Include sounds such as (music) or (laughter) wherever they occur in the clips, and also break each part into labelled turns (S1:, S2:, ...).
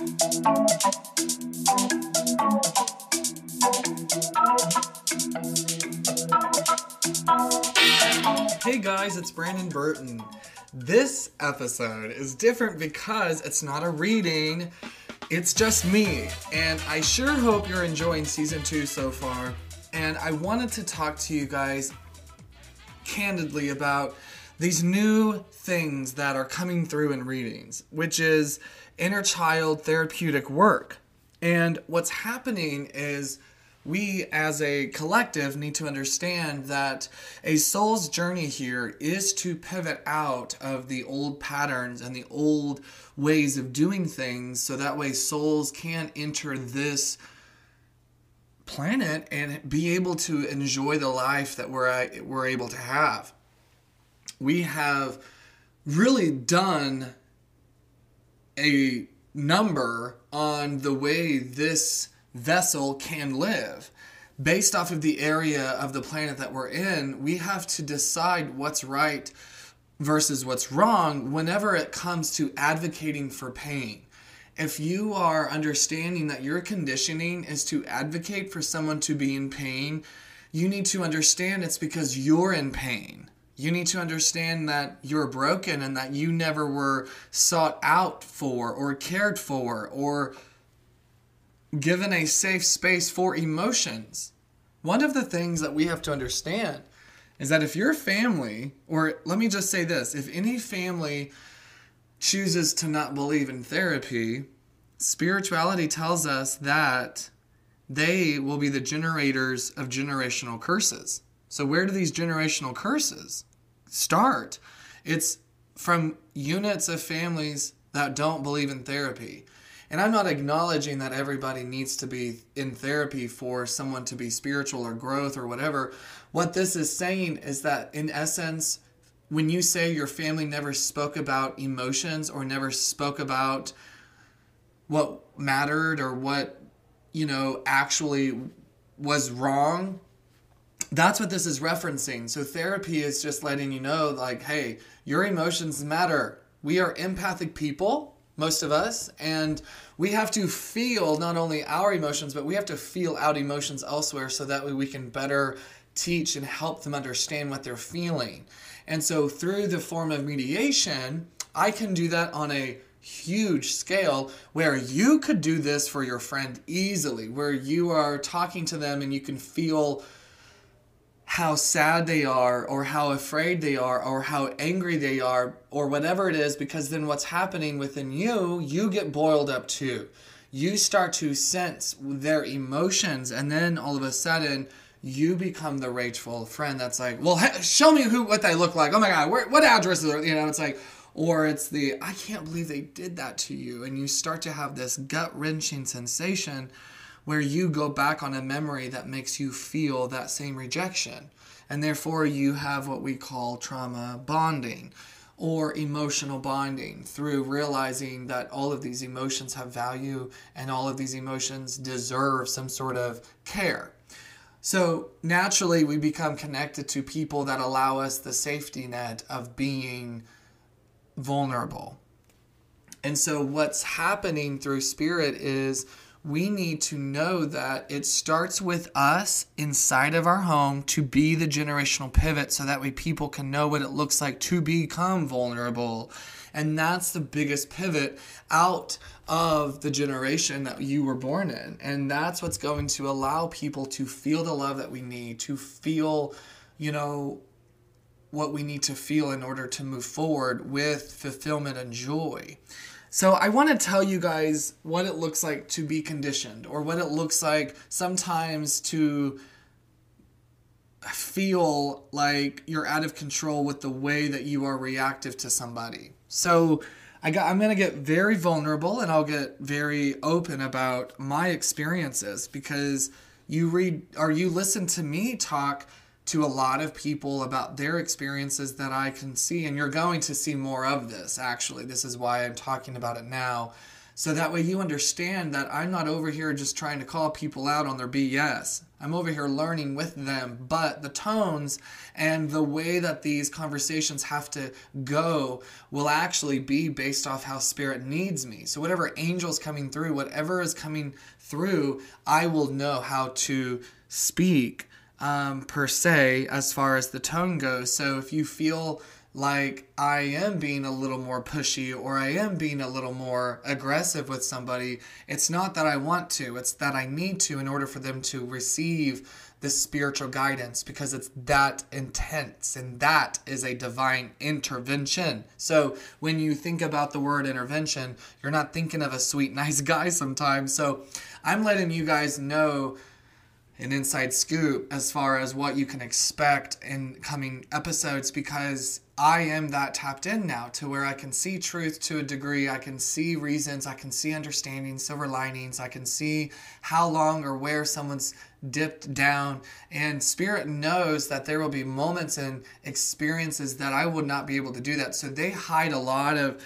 S1: Hey guys, it's Brandon Burton. This episode is different because it's not a reading, it's just me. And I sure hope you're enjoying season two so far. And I wanted to talk to you guys candidly about these new things that are coming through in readings, which is inner child therapeutic work. And what's happening is we as a collective need to understand that a soul's journey here is to pivot out of the old patterns and the old ways of doing things so that way souls can enter this planet and be able to enjoy the life that we're we're able to have. We have really done a number on the way this vessel can live. Based off of the area of the planet that we're in, we have to decide what's right versus what's wrong whenever it comes to advocating for pain. If you are understanding that your conditioning is to advocate for someone to be in pain, you need to understand it's because you're in pain. You need to understand that you're broken and that you never were sought out for or cared for or given a safe space for emotions. One of the things that we have to understand is that if your family, or let me just say this, if any family chooses to not believe in therapy, spirituality tells us that they will be the generators of generational curses. So, where do these generational curses start? It's from units of families that don't believe in therapy. And I'm not acknowledging that everybody needs to be in therapy for someone to be spiritual or growth or whatever. What this is saying is that, in essence, when you say your family never spoke about emotions or never spoke about what mattered or what, you know, actually was wrong, that's what this is referencing. So, therapy is just letting you know, like, hey, your emotions matter. We are empathic people most of us. And we have to feel not only our emotions, but we have to feel out emotions elsewhere so that way we can better teach and help them understand what they're feeling. And so through the form of mediation, I can do that on a huge scale where you could do this for your friend easily, where you are talking to them and you can feel how sad they are or how afraid they are or how angry they are or whatever it is because then what's happening within you you get boiled up too. You start to sense their emotions and then all of a sudden you become the rageful friend that's like well show me who what they look like. Oh my god where, what address is you know it's like or it's the i can't believe they did that to you. And you start to have this gut wrenching sensation where you go back on a memory that makes you feel that same rejection. And therefore, you have what we call trauma bonding or emotional bonding through realizing that all of these emotions have value and all of these emotions deserve some sort of care. So naturally, we become connected to people that allow us the safety net of being vulnerable. And so, what's happening through spirit is we need to know that it starts with us inside of our home to be the generational pivot so that way people can know what it looks like to become vulnerable. And that's the biggest pivot out of the generation that you were born in. And that's what's going to allow people to feel the love that we need, to feel, you know, what we need to feel in order to move forward with fulfillment and joy. So I want to tell you guys what it looks like to be conditioned or what it looks like sometimes to feel like you're out of control with the way that you are reactive to somebody. So I got I'm going to get very vulnerable and I'll get very open about my experiences because you read or you listen to me talk to a lot of people about their experiences that I can see. And you're going to see more of this, actually. This is why I'm talking about it now. So that way you understand that I'm not over here just trying to call people out on their BS. I'm over here learning with them, but the tones and the way that these conversations have to go will actually be based off how spirit needs me. So whatever angel's coming through, whatever is coming through, I will know how to speak um, per se as far as the tone goes. So if you feel like I am being a little more pushy or I am being a little more aggressive with somebody, it's not that I want to, it's that I need to in order for them to receive this spiritual guidance because it's that intense and that is a divine intervention. So when you think about the word intervention, you're not thinking of a sweet, (laughs) nice guy sometimes. So I'm letting you guys know an inside scoop as far as what you can expect in coming episodes because I am that tapped in now to where I can see truth to a degree. I can see reasons. I can see understanding, silver linings. I can see how long or where someone's dipped down. And Spirit knows that there will be moments and experiences that I would not be able to do that. So they hide a lot of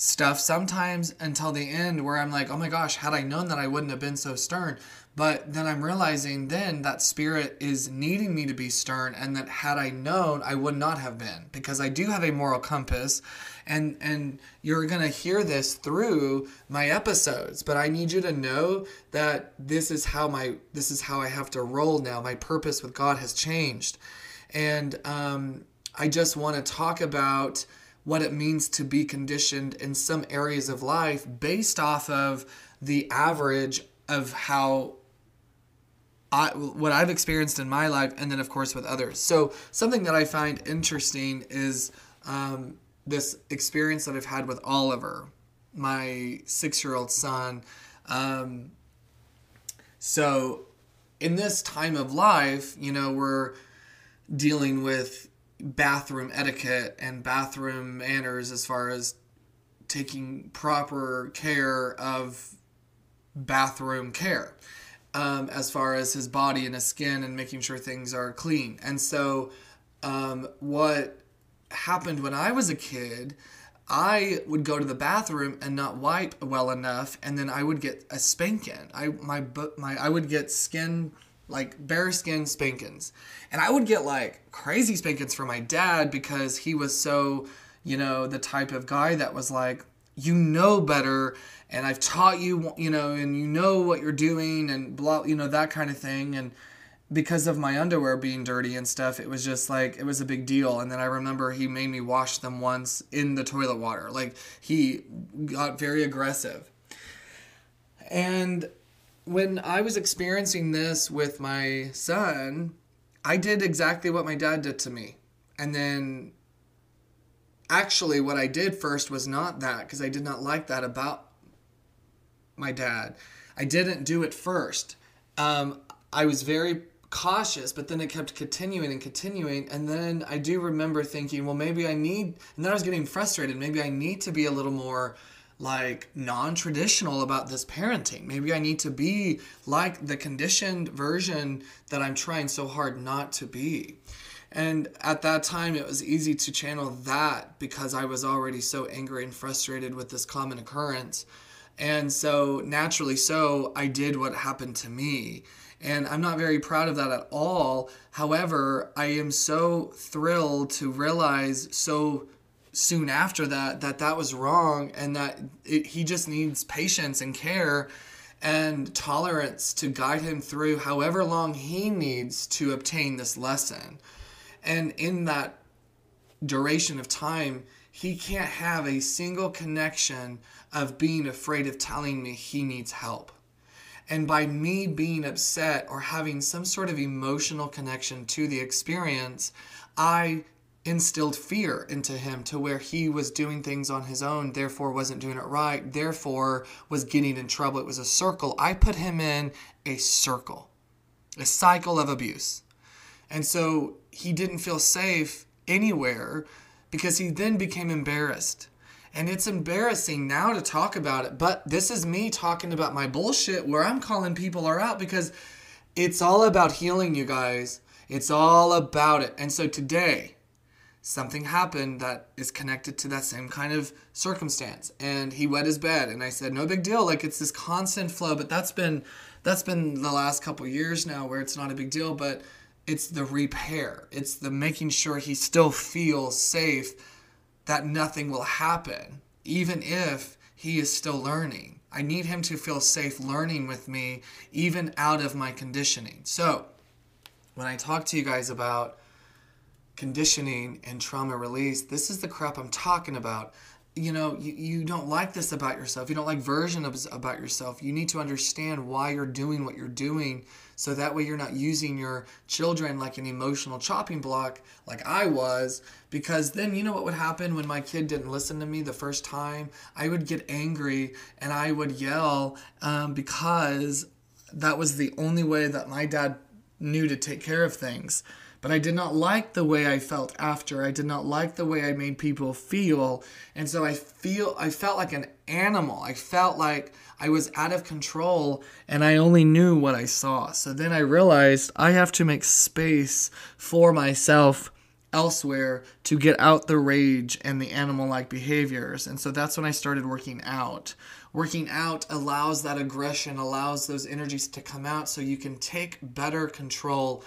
S1: stuff sometimes until the end where I'm like, oh my gosh, had I known that I wouldn't have been so stern. But then I'm realizing then that spirit is needing me to be stern and that had I known I would not have been because I do have a moral compass and and you're going to hear this through my episodes but I need you to know that this is how my this is how I have to roll now my purpose with God has changed and um, I just want to talk about what it means to be conditioned in some areas of life based off of the average of how I, what I've experienced in my life, and then of course with others. So something that I find interesting is um, this experience that I've had with Oliver, my six-year-old son. Um, so in this time of life, you know, we're dealing with bathroom etiquette and bathroom manners as far as taking proper care of bathroom care um, as far as his body and his skin and making sure things are clean. And so, um, what happened when I was a kid, I would go to the bathroom and not wipe well enough, and then I would get a spanking. I my my I would get skin like bare skin spankings, and I would get like crazy spankings from my dad because he was so you know the type of guy that was like you know better and I've taught you, you know, and you know what you're doing and blah, you know, that kind of thing. And because of my underwear being dirty and stuff, it was just like, it was a big deal. And then I remember he made me wash them once in the toilet water. Like he got very aggressive. And when I was experiencing this with my son, I did exactly what my dad did to me. And then actually, what I did first was not that because I did not like that about my dad. I didn't do it first. Um, I was very cautious, but then it kept continuing and continuing. And then I do remember thinking, well, maybe I need, and then I was getting frustrated. Maybe I need to be a little more like non traditional about this parenting. Maybe I need to be like the conditioned version that I'm trying so hard not to be. And at that time, it was easy to channel that because I was already so angry and frustrated with this common occurrence. And so, naturally, so I did what happened to me. And I'm not very proud of that at all. However, I am so thrilled to realize so soon after that that that was wrong and that it, he just needs patience and care and tolerance to guide him through however long he needs to obtain this lesson. And in that duration of time, he can't have a single connection of being afraid of telling me he needs help. And by me being upset or having some sort of emotional connection to the experience, I instilled fear into him to where he was doing things on his own, therefore wasn't doing it right, therefore was getting in trouble. It was a circle. I put him in a circle, a cycle of abuse. And so he didn't feel safe anywhere because he then became embarrassed. And it's embarrassing now to talk about it, but this is me talking about my bullshit where I'm calling people out because it's all about healing, you guys. It's all about it. And so today, something happened that is connected to that same kind of circumstance. And he wet his bed and i said no big deal. Like it's this constant flow but that's been that's been the last couple years now where it's not a big deal but it's the repair. It's the making sure he still feels safe that nothing will happen even if he is still learning. I need him to feel safe learning with me even out of my conditioning. So when i talk to you guys about conditioning and trauma release, this is the crap I'm talking about. You know, you, you don't like this about yourself. You don't like version of about yourself. You need to understand why you're doing what you're doing so that way you're not using your children like an emotional chopping block like I was because then you know what would happen when my kid didn't listen to me the first time? I would get angry and I would yell um, because that was the only way that my dad knew to take care of things. But I did not like the way I felt after. I did not like the way I made people feel. And so I feel I felt like an animal. I felt like I was out of control and I only knew what I saw. So then I realized I have to make space for myself elsewhere to get out the rage and the animal like behaviors. And so that's when I started working out. Working out allows that aggression, allows those energies to come out so you can take better control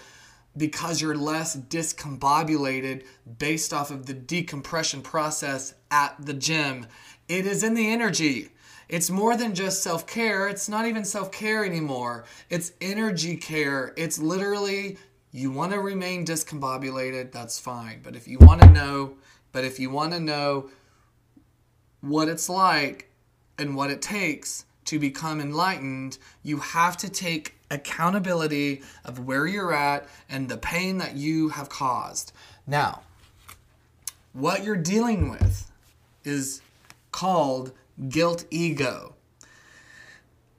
S1: because you're less discombobulated based off of the decompression process at the gym. It is in the energy. It's more than just self care. It's not even self care anymore. It's energy care. It's literally you want to remain discombobulated, that's fine. But if you want to know, but if you want to know what it's like and what it takes to become enlightened, you have to take accountability of where you're at and the pain that you have caused. Now, what you're dealing with is called guilt ego.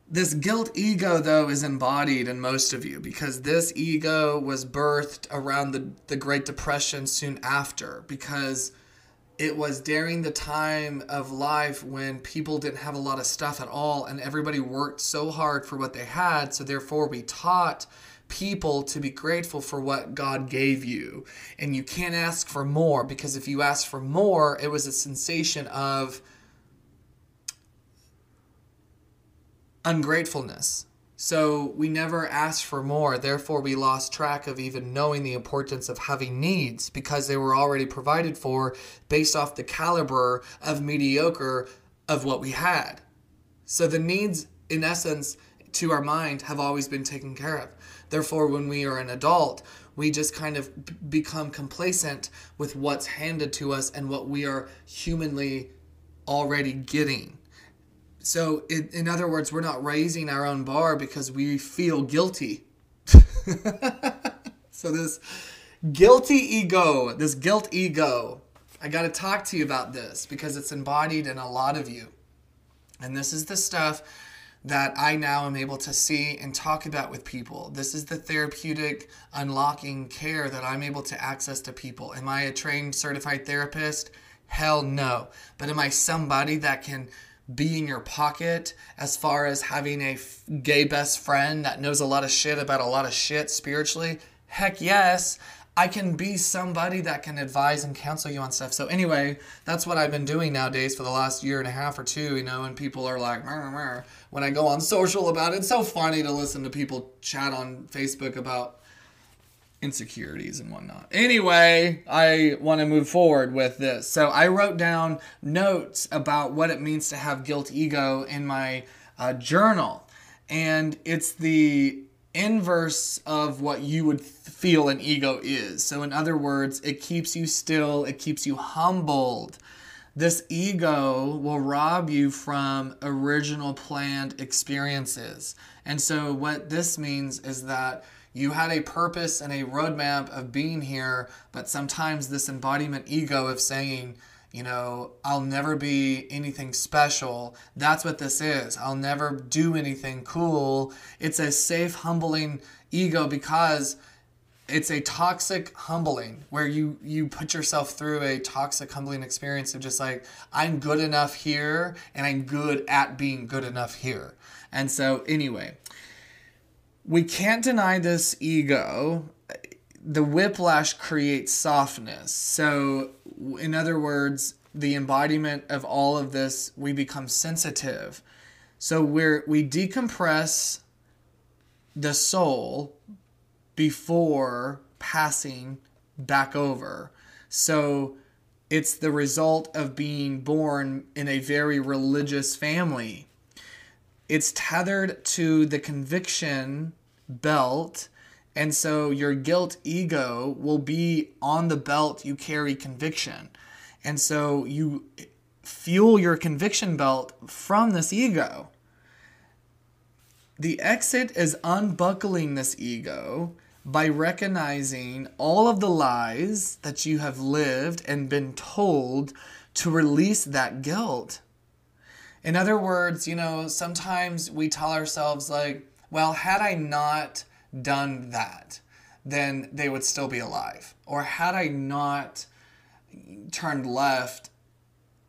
S1: This guilt ego, though, is embodied in most of you because this ego was birthed around the, the Great Depression soon after. Because it was during the time of life when people didn't have a lot of stuff at all and everybody worked so hard for what they had. So, therefore, we taught people to be grateful for what God gave you. And you can't ask for more because if you ask for more, it was a sensation of ungratefulness. So we never asked for more. Therefore, we lost track of even knowing the importance of having needs because they were already provided for based off the caliber of mediocre of what we had. So the needs, in essence, to our mind have always been taken care of. Therefore, when we are an adult, we just kind of become complacent with what's handed to us and what we are humanly already getting. So, in, in other words, we're not raising our own bar because we feel guilty. (laughs) so, this guilty ego, this guilt ego, I got to talk to you about this because it's embodied in a lot of you. And this is the stuff that I now am able to see and talk about with people. This is the therapeutic unlocking care that I'm able to access to people. Am I a trained certified therapist? Hell no. But am I somebody that can be in your pocket as far as having a gay best friend that knows a lot of shit about a lot of shit spiritually? Heck yes. I can be somebody that can advise and counsel you on stuff. So anyway, that's what I've been doing nowadays for the last year and a half or two, you know, and people are like, meh, meh, when I go on social about it, it's so funny to listen to people chat on Facebook about insecurities and whatnot. Anyway, I want to move forward with this. So I wrote down notes about what it means to have guilt ego in my uh, journal. And it's the inverse of what you would feel an ego is. So, in other words, it keeps you still, it keeps you humbled. This ego will rob you from original planned experiences. And so, what this means is that you had a purpose and a roadmap of being here, but sometimes this embodiment ego of saying, you know, I'll never be anything special. That's what this is. I'll never do anything cool. It's a safe, humbling ego because it's a toxic humbling where you you put yourself through a toxic humbling experience of just like I'm good enough here and I'm good at being good enough here. And so anyway, we can't deny this ego. the whiplash creates softness. So, in other words, the embodiment of all of this, we become sensitive. So we're we decompress the soul before passing back over. So it's the result of being born in a very religious family. It's tethered to the conviction belt and so your guilt ego will be on the belt you carry conviction. And so you fuel your conviction belt from this ego. The exit is unbuckling this ego by recognizing all of the lies that you have lived and been told to release that guilt. In other words, you know, sometimes we tell ourselves, like, well, had I not done that, then they would still be alive. Or had I not turned left,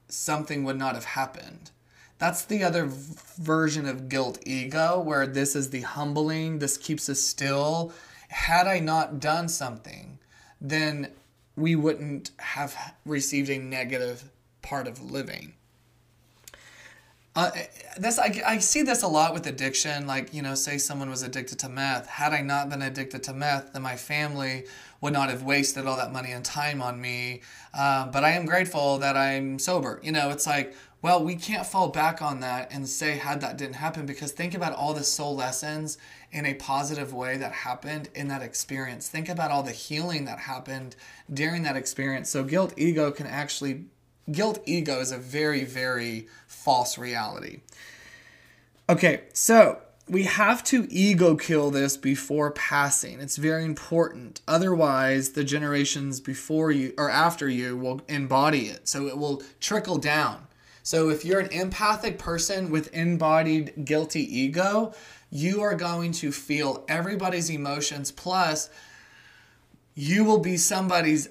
S1: something would not have happened. That's the other v- version of guilt ego, where this is the humbling, this keeps us still. Had I not done something, then we wouldn't have received a negative part of living. Uh, this I, I see this a lot with addiction. Like you know, say someone was addicted to meth. Had I not been addicted to meth, then my family would not have wasted all that money and time on me. Uh, but I am grateful that I'm sober. You know, it's like well, we can't fall back on that and say had that didn't happen because think about all the soul lessons in a positive way that happened in that experience. Think about all the healing that happened during that experience. So guilt ego can actually guilt ego is a very very false reality. Okay, so we have to ego kill this before passing. It's very important. Otherwise, the generations before you or after you will embody it. So it will trickle down. So if you're an empathic person with embodied guilty ego, you are going to feel everybody's emotions plus you will be somebody's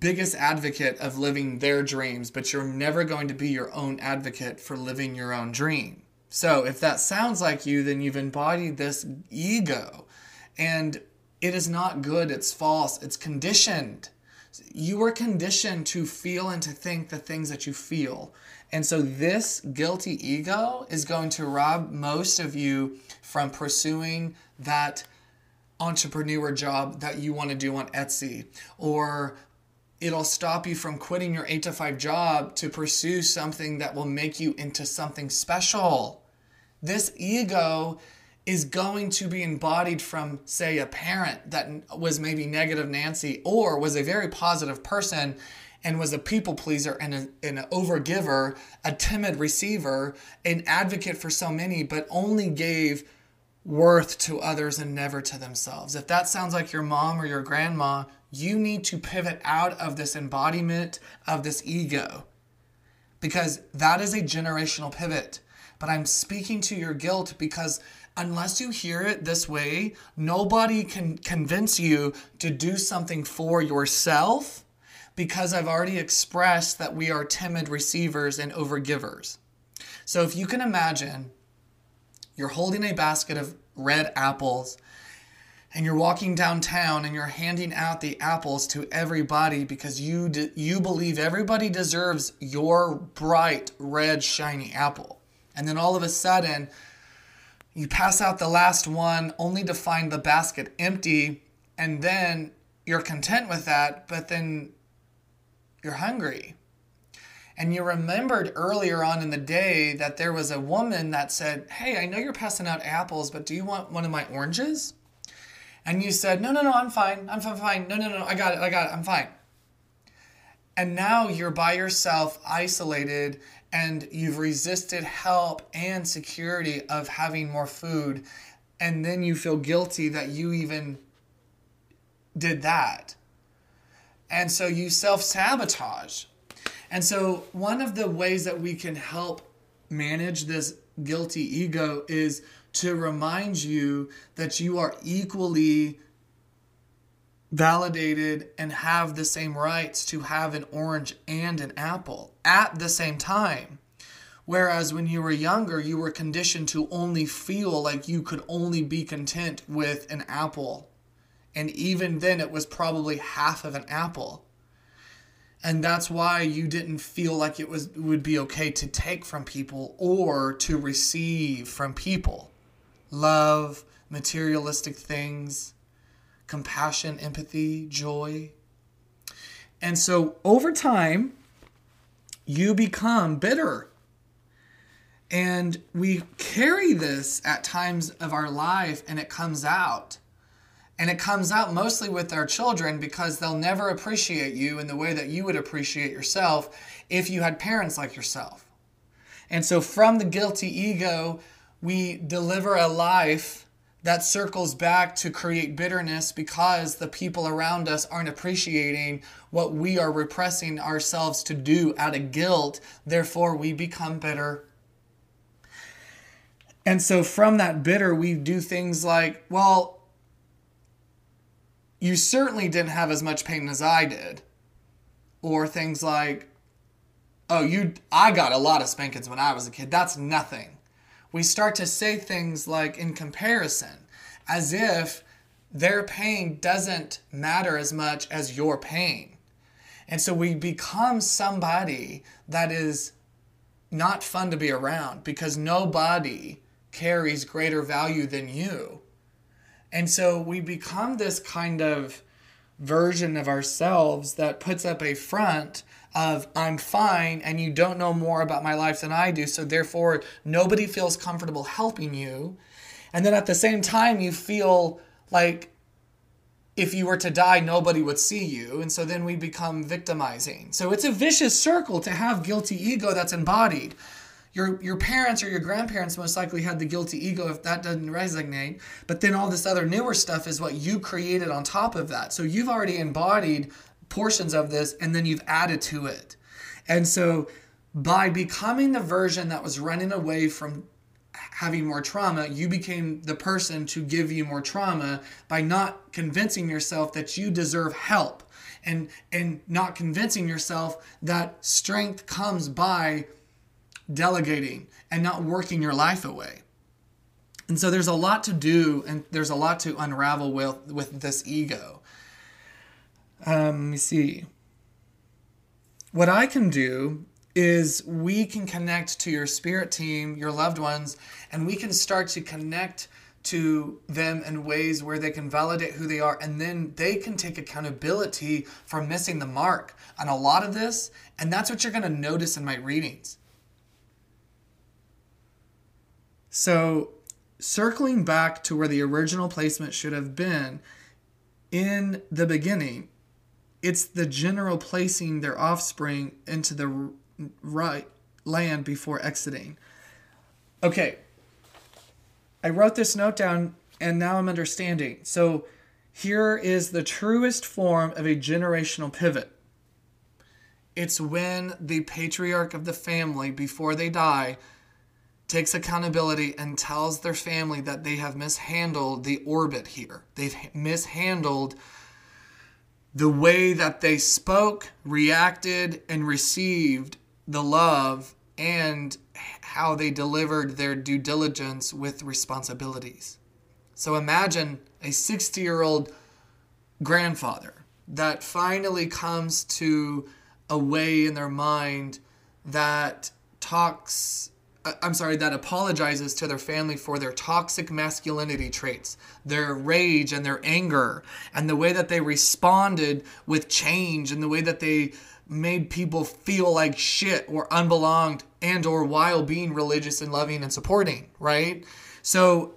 S1: biggest advocate of living their dreams, but you're never going to be your own advocate for living your own dream. So, if that sounds like you, then you've embodied this ego. And it is not good, it's false, it's conditioned. You are conditioned to feel and to think the things that you feel. And so, this guilty ego is going to rob most of you from pursuing that entrepreneur job that you want to do on Etsy or it'll stop you from quitting your 8 to 5 job to pursue something that will make you into something special. This ego is going to be embodied from, say, a parent that was maybe negative Nancy or was a very positive person and was a people pleaser and, a, and an overgiver, a timid receiver, an advocate for so many, but only gave worth to others and never to themselves. If that sounds like your mom or your grandma, you need to pivot out of this embodiment of this ego because that is a generational pivot. But I'm speaking to your guilt because unless you hear it this way, nobody can convince you to do something for yourself because I've already expressed that we are timid receivers and overgivers. So if you can imagine, you're holding a basket of red apples and you're walking downtown and you're handing out the apples to everybody because you de- you believe everybody deserves your bright red shiny apple. And then all of a sudden you pass out the last one only to find the basket empty and then you're content with that, but then you're hungry. And you remembered earlier on in the day that there was a woman that said, Hey, I know you're passing out apples, but do you want one of my oranges? and you said, no, no, no, I'm fine. I'm fine. Fine. No, no, no, I got it. I got it. I'm fine. And now you're by yourself, isolated, and you've resisted help and security of having more food. And then you feel guilty that you even did that. And so you self sabotage. And so, one of the ways that we can help manage this guilty ego is to remind you that you are equally validated and have the same rights to have an orange and an apple at the same time. Whereas when you were younger, you were conditioned to only feel like you could only be content with an apple And even then, it was probably half of an apple. And that's why you didn't feel like it was would be okay to take from people or to receive from people. Love, materialistic things, compassion, empathy, joy. And so over time, you become bitter. And we carry this at times of our life and it comes out. And it comes out mostly with our children because they'll never appreciate you in the way that you would appreciate yourself if you had parents like yourself. And so, from the guilty ego, we deliver a life that circles back to create bitterness because the people around us aren't appreciating what we are repressing ourselves to do out of guilt. Therefore, we become bitter. And so, from that bitter, we do things like, well, you certainly didn't have as much pain as I did. Or things like, oh, you, I got a lot of spankings when I was a kid. That's nothing. We start to say things like in comparison, as if their pain doesn't matter as much as your pain. And so we become somebody that is not fun to be around because nobody carries greater value than you. And so we become this kind of version of ourselves that puts up a front of I'm fine and you don't know more about my life than I do. So therefore, nobody feels comfortable helping you. And then at the same time, you feel like if you were to die, nobody would see you. And so then we become victimizing. So it's a vicious circle to have guilty ego that's embodied your your parents or your grandparents most likely had the guilty ego if that doesn't resonate but then all this other newer stuff is what you created on top of that. So you've already embodied portions of this and then you've added to it. And so by becoming the version that was running away from having more trauma, you became the person to give you more trauma by not convincing yourself that you deserve help and and not convincing yourself that strength comes by delegating and not working your life away. And so there's a lot to do and there's a lot to unravel with, with this ego. Um, let me see. What I can do is we can connect to your spirit team, your loved ones, and we can start to connect to them in ways where they can validate who they are and then they can take accountability for missing the mark on a lot of this. And that's what you're going to notice in my readings. So, circling back to where the original placement should have been in the beginning, it's the general placing their offspring into the right land before exiting. Okay, I wrote this note down and now I'm understanding. So, here is the truest form of a generational pivot. It's when the patriarch of the family, before they die, takes accountability and tells their family that they have mishandled the orbit here. They've mishandled the way that they spoke, reacted, and received the love and how they delivered their due diligence with responsibilities. So imagine a 60 year old grandfather that finally comes to a way in their mind that talks Uh, I'm sorry, that apologizes to their family for their toxic masculinity traits, their rage and their anger, and the way that they responded with change and the way that they made people feel like shit or unbelonged and or while being religious and loving and supporting, right? So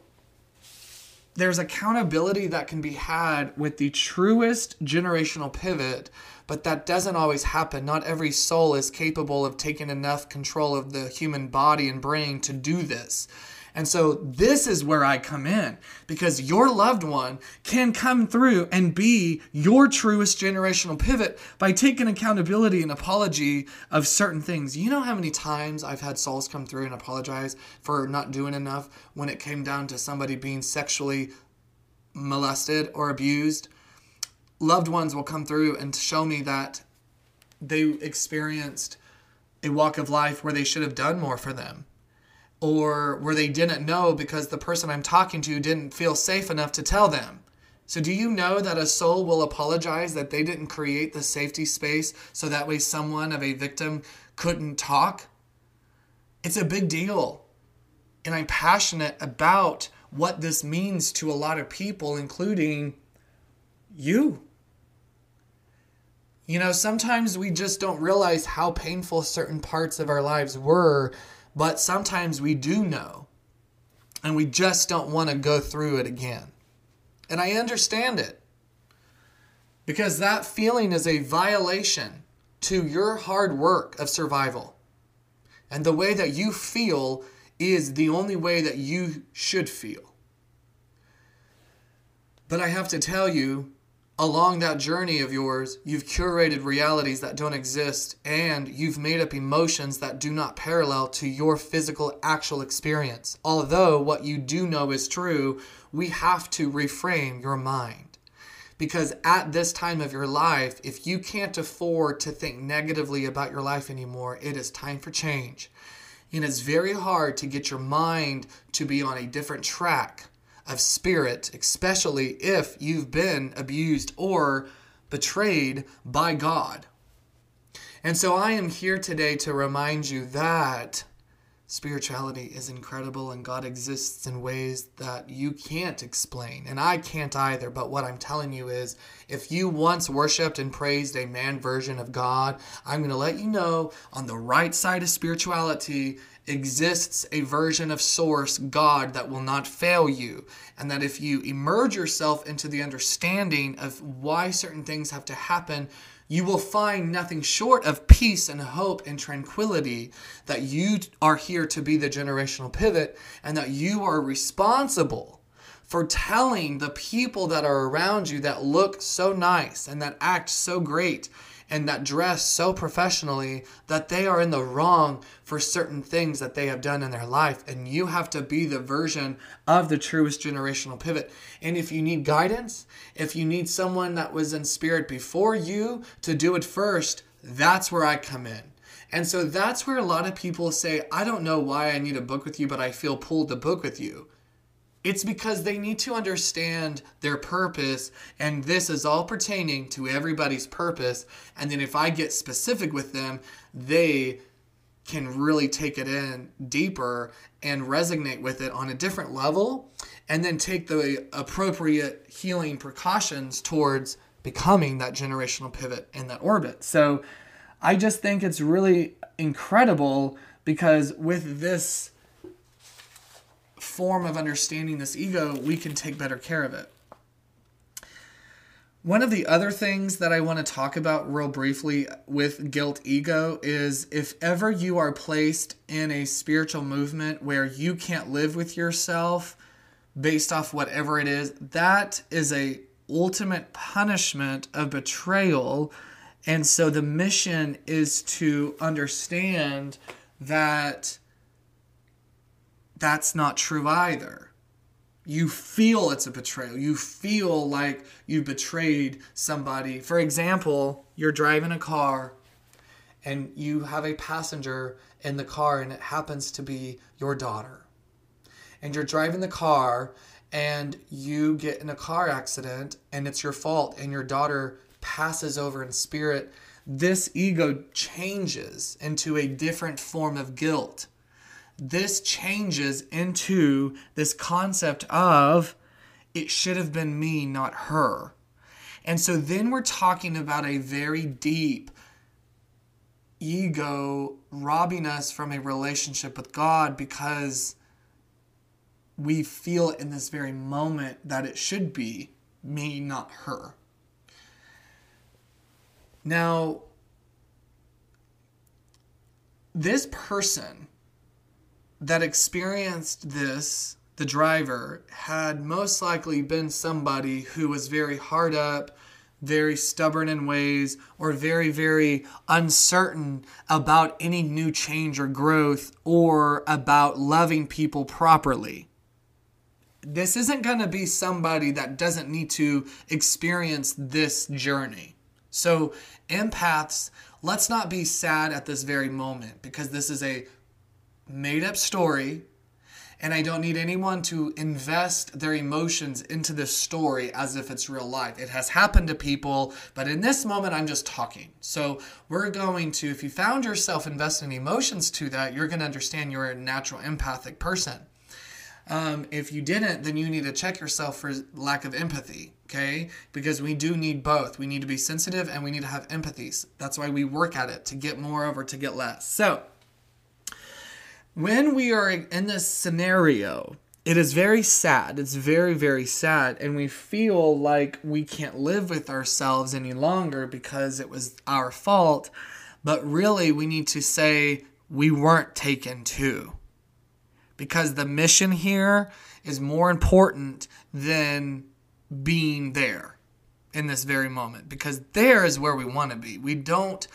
S1: there's accountability that can be had with the truest generational pivot but that doesn't always happen. Not every soul is capable of taking enough control of the human body and brain to do this. And so this is where I come in because your loved one can come through and be your truest generational pivot by taking accountability and apology of certain things. You know how many times I've had souls come through and apologize for not doing enough when it came down to somebody being sexually molested or abused loved ones will come through and show me that they experienced a walk of life where they should have done more for them or where they didn't know because the person I'm talking to didn't feel safe enough to tell them. So, do you know that a soul will apologize that they didn't create the safety space so that way someone of a victim couldn't talk? It's a big deal. And I'm passionate about what this means to a lot of people, including you. You know, sometimes we just don't realize how painful certain parts of our lives were, but sometimes we do know. And we just don't want to go through it again. And I understand it. Because that feeling is a violation to your hard work of survival. And the way that you feel is the only way that you should feel. But I have to tell you, along that journey of yours, you've curated realities that don't exist and you've made up emotions that do not parallel to your physical actual experience. Although what you do know is true, we have to reframe your mind. Because at this time of your life, if you can't afford to think negatively about your life anymore, it is time for change. And it's very hard to get your mind to be on a different track of spirit, especially if you've been abused or betrayed by God. And so I am here today to remind you that Spirituality is incredible and God exists in ways that you can't explain. And I can't either. But what I'm telling you is if you once worshiped and praised a man version of God, I'm going to let you know on the right side of spirituality exists a version of source, God, that will not fail you. And that if you emerge yourself into the understanding of why certain things have to happen, you will find nothing short of peace and hope and tranquility that you are here to be the generational pivot and that you are responsible for telling the people that are around you that look so nice and that act so great and that dress so professionally that they are in the wrong for certain things that they have done in their life. And you have to be the version of the truest generational pivot. And if you need guidance, if you need someone that was in spirit before you to do it first, that's where I come in. And so that's where a lot of people say, I don't know why I need a book with you, but I feel pulled to book with you. It's because they need to understand their purpose, and this is all pertaining to everybody's purpose. And then if I get specific with them, they can really take it in deeper and resonate with it on a different level, and then take the appropriate healing precautions towards becoming that generational pivot in that orbit. So I just think it's really incredible because with this form of understanding this ego, we can take better care of it. One of the other things that I want to talk about real briefly with guilt ego is if ever you are placed in a spiritual movement where you can't live with yourself based off whatever it is, that is a ultimate punishment of betrayal. And so the mission is to understand that that's not true either. You feel it's a betrayal. You feel like you betrayed somebody. For example, you're driving a car and you have a passenger in the car and it happens to be your daughter. And you're driving the car and you get in a car accident and it's your fault and your daughter passes over in spirit. This ego changes into a different form of guilt this changes into this concept of it should have been me, not her. And so then we're talking about a very deep ego robbing us from a relationship with God because we feel in this very moment that it should be me, not her. Now, this person that experienced this, the driver, had most likely been somebody who was very hard up, very stubborn in ways, or very, very uncertain about any new change or growth or about loving people properly. This isn't going to be somebody that doesn't need to experience this journey. So, empaths, let's not be sad at this very moment because this is a made up story And I don't need anyone to invest their emotions into this story as if it's real life. It has happened to people, but in this moment, I'm just talking. So we're going to, if you found yourself investing emotions to that, you're going to understand you're a natural empathic person. Um, if you didn't, then you need to check yourself for lack of empathy, okay? Because we do need both. We need to be sensitive and we need to have empathies. That's why we work at it to get more over to get less. So, when we are in this scenario, it is very sad. It's very, very sad. And we feel like we can't live with ourselves any longer because it was our fault. But really, we need to say we weren't taken to. Because the mission here is more important than being there in this very moment. Because there is where we want to be. We don't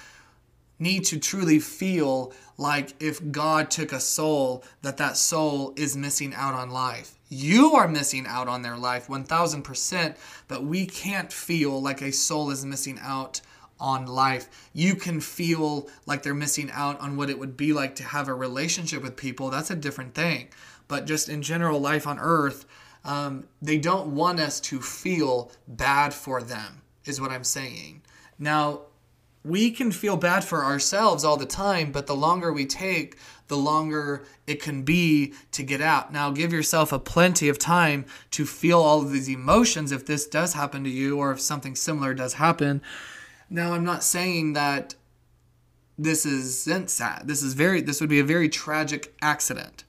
S1: need to truly feel like if God took a soul, that that soul is missing out on life. You are missing out on their life 1000%, but we can't feel like a soul is missing out on life. You can feel like they're missing out on what it would be like to have a relationship with people. That's a different thing. But just in general, life on earth, um, they don't want us to feel bad for them, is what I'm saying. Now, we can feel bad for ourselves all the time, but the longer we take, the longer it can be to get out. Now, give yourself a plenty of time to feel all of these emotions if this does happen to you or if something similar does happen. Now, I'm not saying that this isn't sad. This is very this would be a very tragic accident.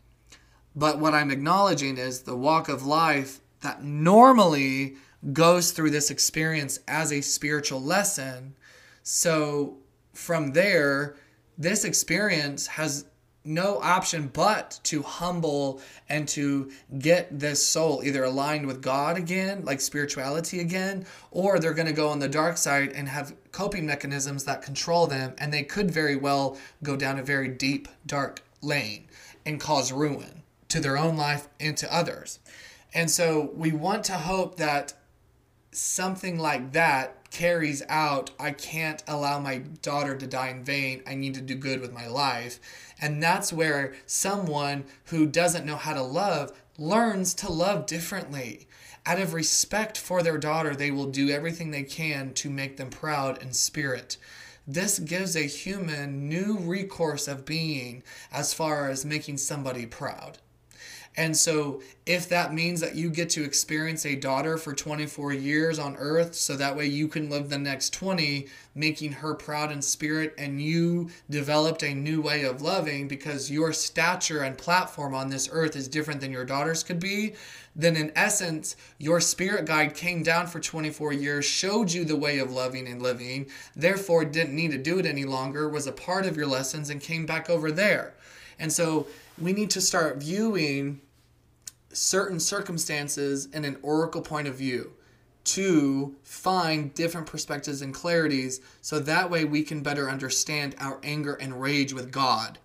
S1: But what I'm acknowledging is the walk of life that normally goes through this experience as a spiritual lesson so from there, this experience has no option but to humble and to get this soul either aligned with God again, like spirituality again, or they're going to go on the dark side and have coping mechanisms that control them. And they could very well go down a very deep, dark lane and cause ruin to their own life and to others. And so we want to hope that something like that carries out I can't allow my daughter to die in vain. I need to do good with my life. And that's where someone who doesn't know how to love learns to love differently. Out of respect for their daughter, they will do everything they can to make them proud in spirit. This gives a human new recourse of being as far as making somebody proud. And so, if that means that you get to experience a daughter for 24 years on earth, so that way you can live the next 20, making her proud in spirit, and you developed a new way of loving because your stature and platform on this earth is different than your daughter's could be, then in essence, your spirit guide came down for 24 years, showed you the way of loving and living, therefore didn't need to do it any longer, was a part of your lessons, and came back over there. And so, we need to start viewing certain circumstances in an oracle point of view to find different perspectives and clarities so that way we can better understand our anger and rage with God.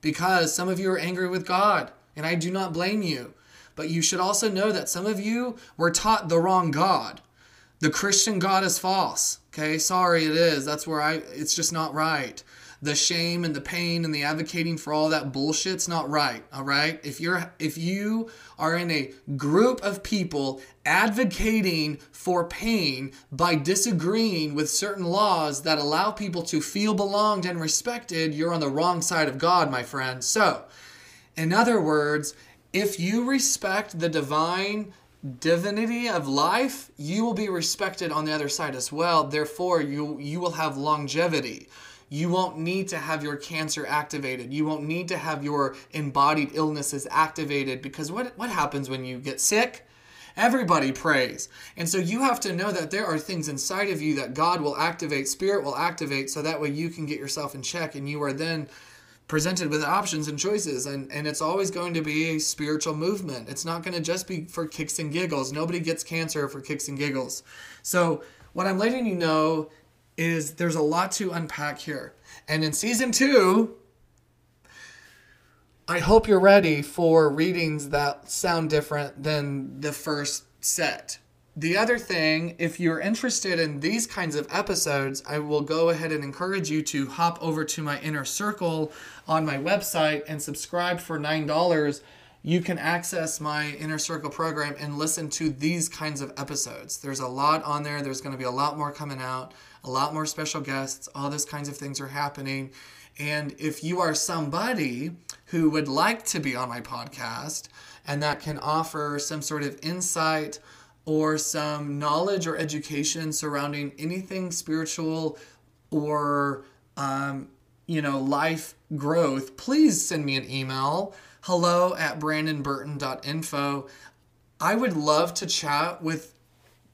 S1: Because some of you are angry with God, and I do not blame you. But you should also know that some of you were taught the wrong God. The Christian God is false. Okay, sorry, it is. That's where I, it's just not right the shame and the pain and the advocating for all that bullshit's not right all right? If you're if you are in a group of people advocating for pain by disagreeing with certain laws that allow people to feel belonged and respected you're on the wrong side of god my friend. So in other words if you respect the divine divinity of life you will be respected on the other side as well. Therefore you you will have longevity you won't need to have your cancer activated. You won't need to have your embodied illnesses activated because what, what happens when you get sick? Everybody prays. And so you have to know that there are things inside of you that God will activate, Spirit will activate, so that way you can get yourself in check and you are then presented with options and choices. And, and it's always going to be a spiritual movement. It's not going to just be for kicks and giggles. Nobody gets cancer for kicks and giggles. So, what I'm letting you know is there's a lot to unpack here. And in season two, I hope you're ready for readings that sound different than the first set. The other thing, if you're interested in these kinds of episodes, I will go ahead and encourage you to hop over to my inner circle on my website and subscribe for $9 you can access my Inner Circle program and listen to these kinds of episodes. There's a lot on there. There's going to be a lot more coming out, a lot more special guests. All those kinds of things are happening. And if you are somebody who would like to be on my podcast and that can offer some sort of insight or some knowledge or education surrounding anything spiritual or um, you know life growth please send me an email hello at brandonburton.info i would love to chat with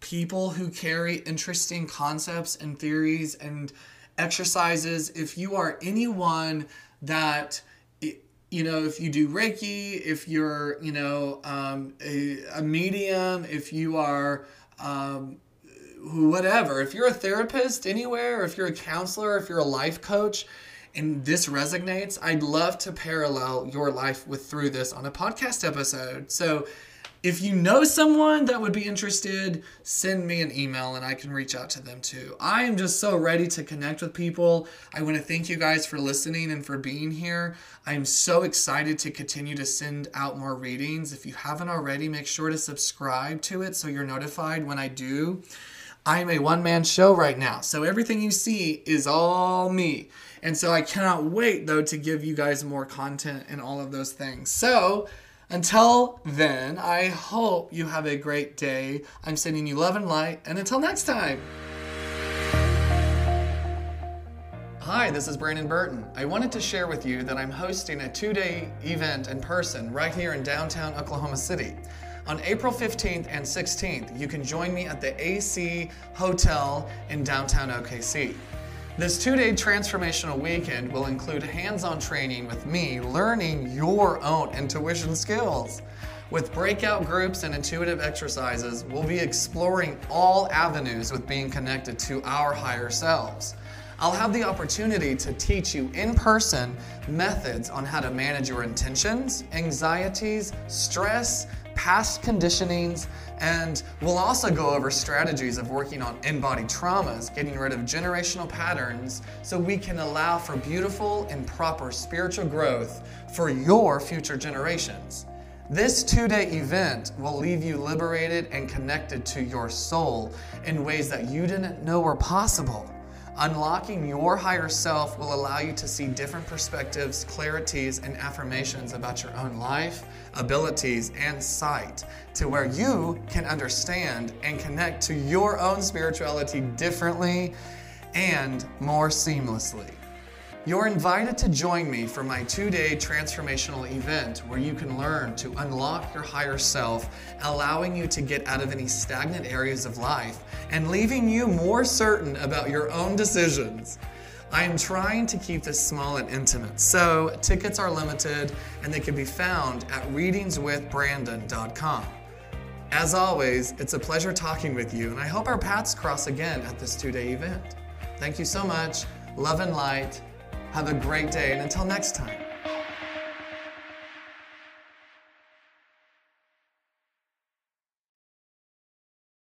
S1: people who carry interesting concepts and theories and exercises. If you are anyone that you know, if you do Reiki, if you're, you know, um, a, a, medium, if you are um, whatever, if you're a therapist anywhere, if you're a counselor, if you're a life coach, and this resonates, I'd love to parallel your life with through this on a podcast episode. So if you know someone that would be interested, send me an email and I can reach out to them too. I am just so ready to connect with people. I want to thank you guys for listening and for being here. I am so excited to continue to send out more readings. If you haven't already, make sure to subscribe to it so you're notified when I do. I am a one man show right now, so everything you see is all me. And so I cannot wait though to give you guys more content and all of those things. So, until then, I hope you have a great day. I'm sending you love and light, and until next time. Hi, this is Brandon Burton. I wanted to share with you that I'm hosting a two day event in person right here in downtown Oklahoma City. On April 15th and 16th, you can join me at the AC Hotel in downtown OKC. This two day transformational weekend will include hands on training with me learning your own intuition skills. With breakout groups and intuitive exercises, we'll be exploring all avenues with being connected to our higher selves. I'll have the opportunity to teach you in person methods on how to manage your intentions, anxieties, stress, past conditionings, and we'll also go over strategies of working on in body traumas, getting rid of generational patterns, so we can allow for beautiful and proper spiritual growth for your future generations. This two day event will leave you liberated and connected to your soul in ways that you didn't know were possible. Unlocking your higher self will allow you to see different perspectives, clarities, and affirmations about your own life, abilities, and sight to where you can understand and connect to your own spirituality differently and more seamlessly. You're invited to join me for my two day transformational event where you can learn to unlock your higher self, allowing you to get out of any stagnant areas of life and leaving you more certain about your own decisions. I am trying to keep this small and intimate, so tickets are limited and they can be found at readingswithbrandon.com. As always, it's a pleasure talking with you, and I hope our paths cross again at this two day event. Thank you so much. Love and light have a great day, and until next time.